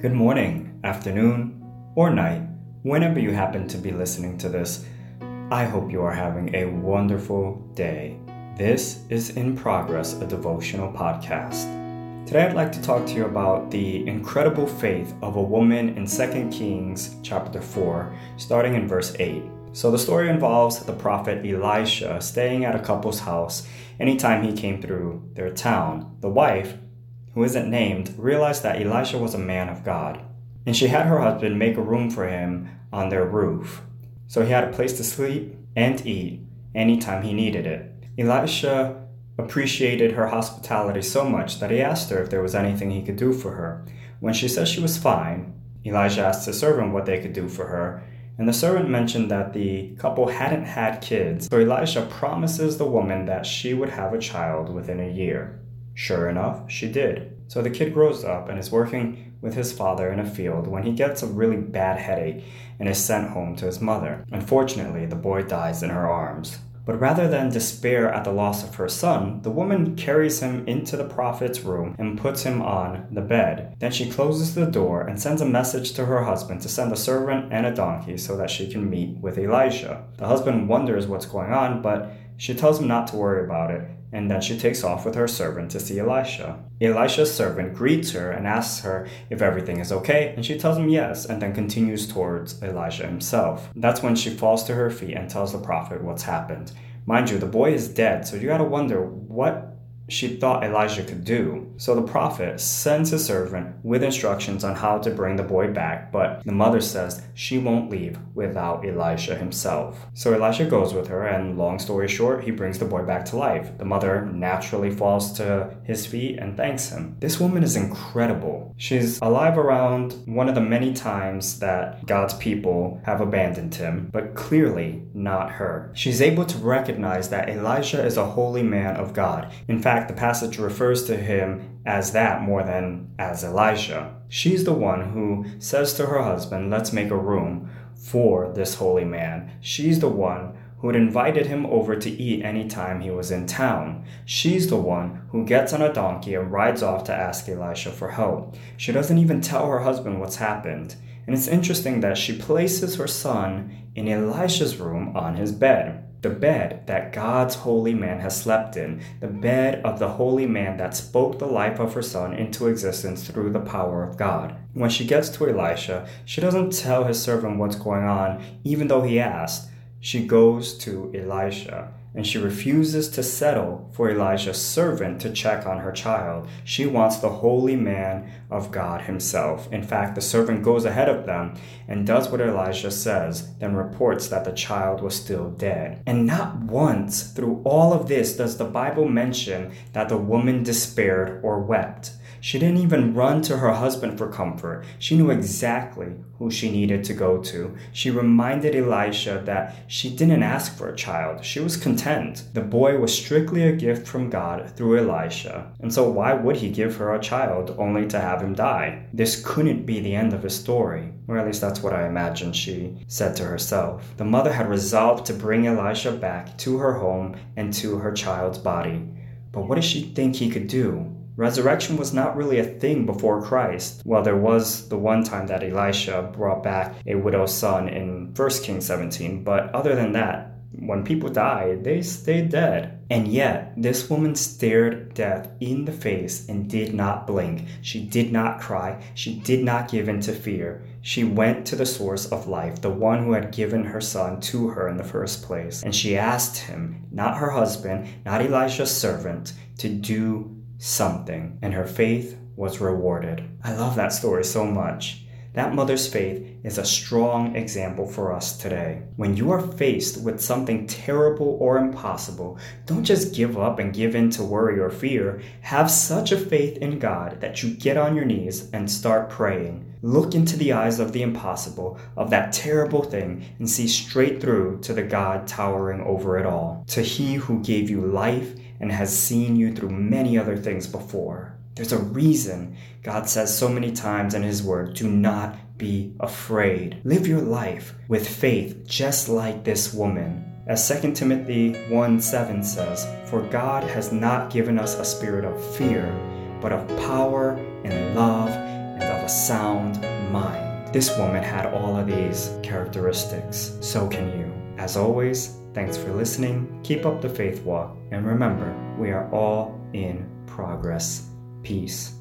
Good morning, afternoon, or night, whenever you happen to be listening to this. I hope you are having a wonderful day. This is In Progress, a devotional podcast. Today I'd like to talk to you about the incredible faith of a woman in 2 Kings chapter 4, starting in verse 8. So the story involves the prophet Elisha staying at a couple's house anytime he came through their town. The wife, who isn't named, realized that Elisha was a man of God, and she had her husband make a room for him on their roof. So he had a place to sleep and eat anytime he needed it. Elisha appreciated her hospitality so much that he asked her if there was anything he could do for her. When she said she was fine, Elijah asked his servant what they could do for her, and the servant mentioned that the couple hadn't had kids, so Elisha promises the woman that she would have a child within a year. Sure enough, she did. So the kid grows up and is working with his father in a field when he gets a really bad headache and is sent home to his mother. Unfortunately, the boy dies in her arms. But rather than despair at the loss of her son, the woman carries him into the prophet's room and puts him on the bed. Then she closes the door and sends a message to her husband to send a servant and a donkey so that she can meet with Elisha. The husband wonders what's going on, but she tells him not to worry about it and then she takes off with her servant to see Elisha. Elisha's servant greets her and asks her if everything is okay, and she tells him yes, and then continues towards Elisha himself. That's when she falls to her feet and tells the prophet what's happened. Mind you, the boy is dead, so you gotta wonder what she thought Elijah could do. So the prophet sends his servant with instructions on how to bring the boy back, but the mother says she won't leave without Elijah himself. So Elijah goes with her, and long story short, he brings the boy back to life. The mother naturally falls to his feet and thanks him. This woman is incredible. She's alive around one of the many times that God's people have abandoned him, but clearly not her. She's able to recognize that Elijah is a holy man of God. In fact, fact, the passage refers to him as that more than as Elijah. She's the one who says to her husband, Let's make a room for this holy man. She's the one who had invited him over to eat any time he was in town. She's the one who gets on a donkey and rides off to ask Elisha for help. She doesn't even tell her husband what's happened. And it's interesting that she places her son in Elisha's room on his bed the bed that God's holy man has slept in, the bed of the holy man that spoke the life of her son into existence through the power of God. When she gets to Elisha, she doesn't tell his servant what's going on, even though he asked. She goes to Elisha and she refuses to settle for Elijah's servant to check on her child. She wants the holy man of God himself. In fact, the servant goes ahead of them and does what Elijah says, then reports that the child was still dead. And not once through all of this does the Bible mention that the woman despaired or wept. She didn't even run to her husband for comfort. She knew exactly who she needed to go to. She reminded Elisha that she didn't ask for a child. She was content. The boy was strictly a gift from God through Elisha. And so why would he give her a child only to have him die? This couldn't be the end of his story. Or at least that's what I imagine she said to herself. The mother had resolved to bring Elisha back to her home and to her child's body. But what did she think he could do? Resurrection was not really a thing before Christ. Well, there was the one time that Elisha brought back a widow's son in 1 Kings 17, but other than that, when people die, they stay dead. And yet, this woman stared death in the face and did not blink. She did not cry. She did not give in to fear. She went to the source of life, the one who had given her son to her in the first place. And she asked him, not her husband, not Elisha's servant, to do something, and her faith was rewarded. I love that story so much. That mother's faith is a strong example for us today. When you are faced with something terrible or impossible, don't just give up and give in to worry or fear. Have such a faith in God that you get on your knees and start praying. Look into the eyes of the impossible, of that terrible thing, and see straight through to the God towering over it all. To He who gave you life and has seen you through many other things before. There's a reason God says so many times in His Word do not be afraid. Live your life with faith, just like this woman. As 2 Timothy 1 7 says, For God has not given us a spirit of fear, but of power and love and of a sound mind. This woman had all of these characteristics. So can you. As always, thanks for listening. Keep up the faith walk. And remember, we are all in progress. Peace.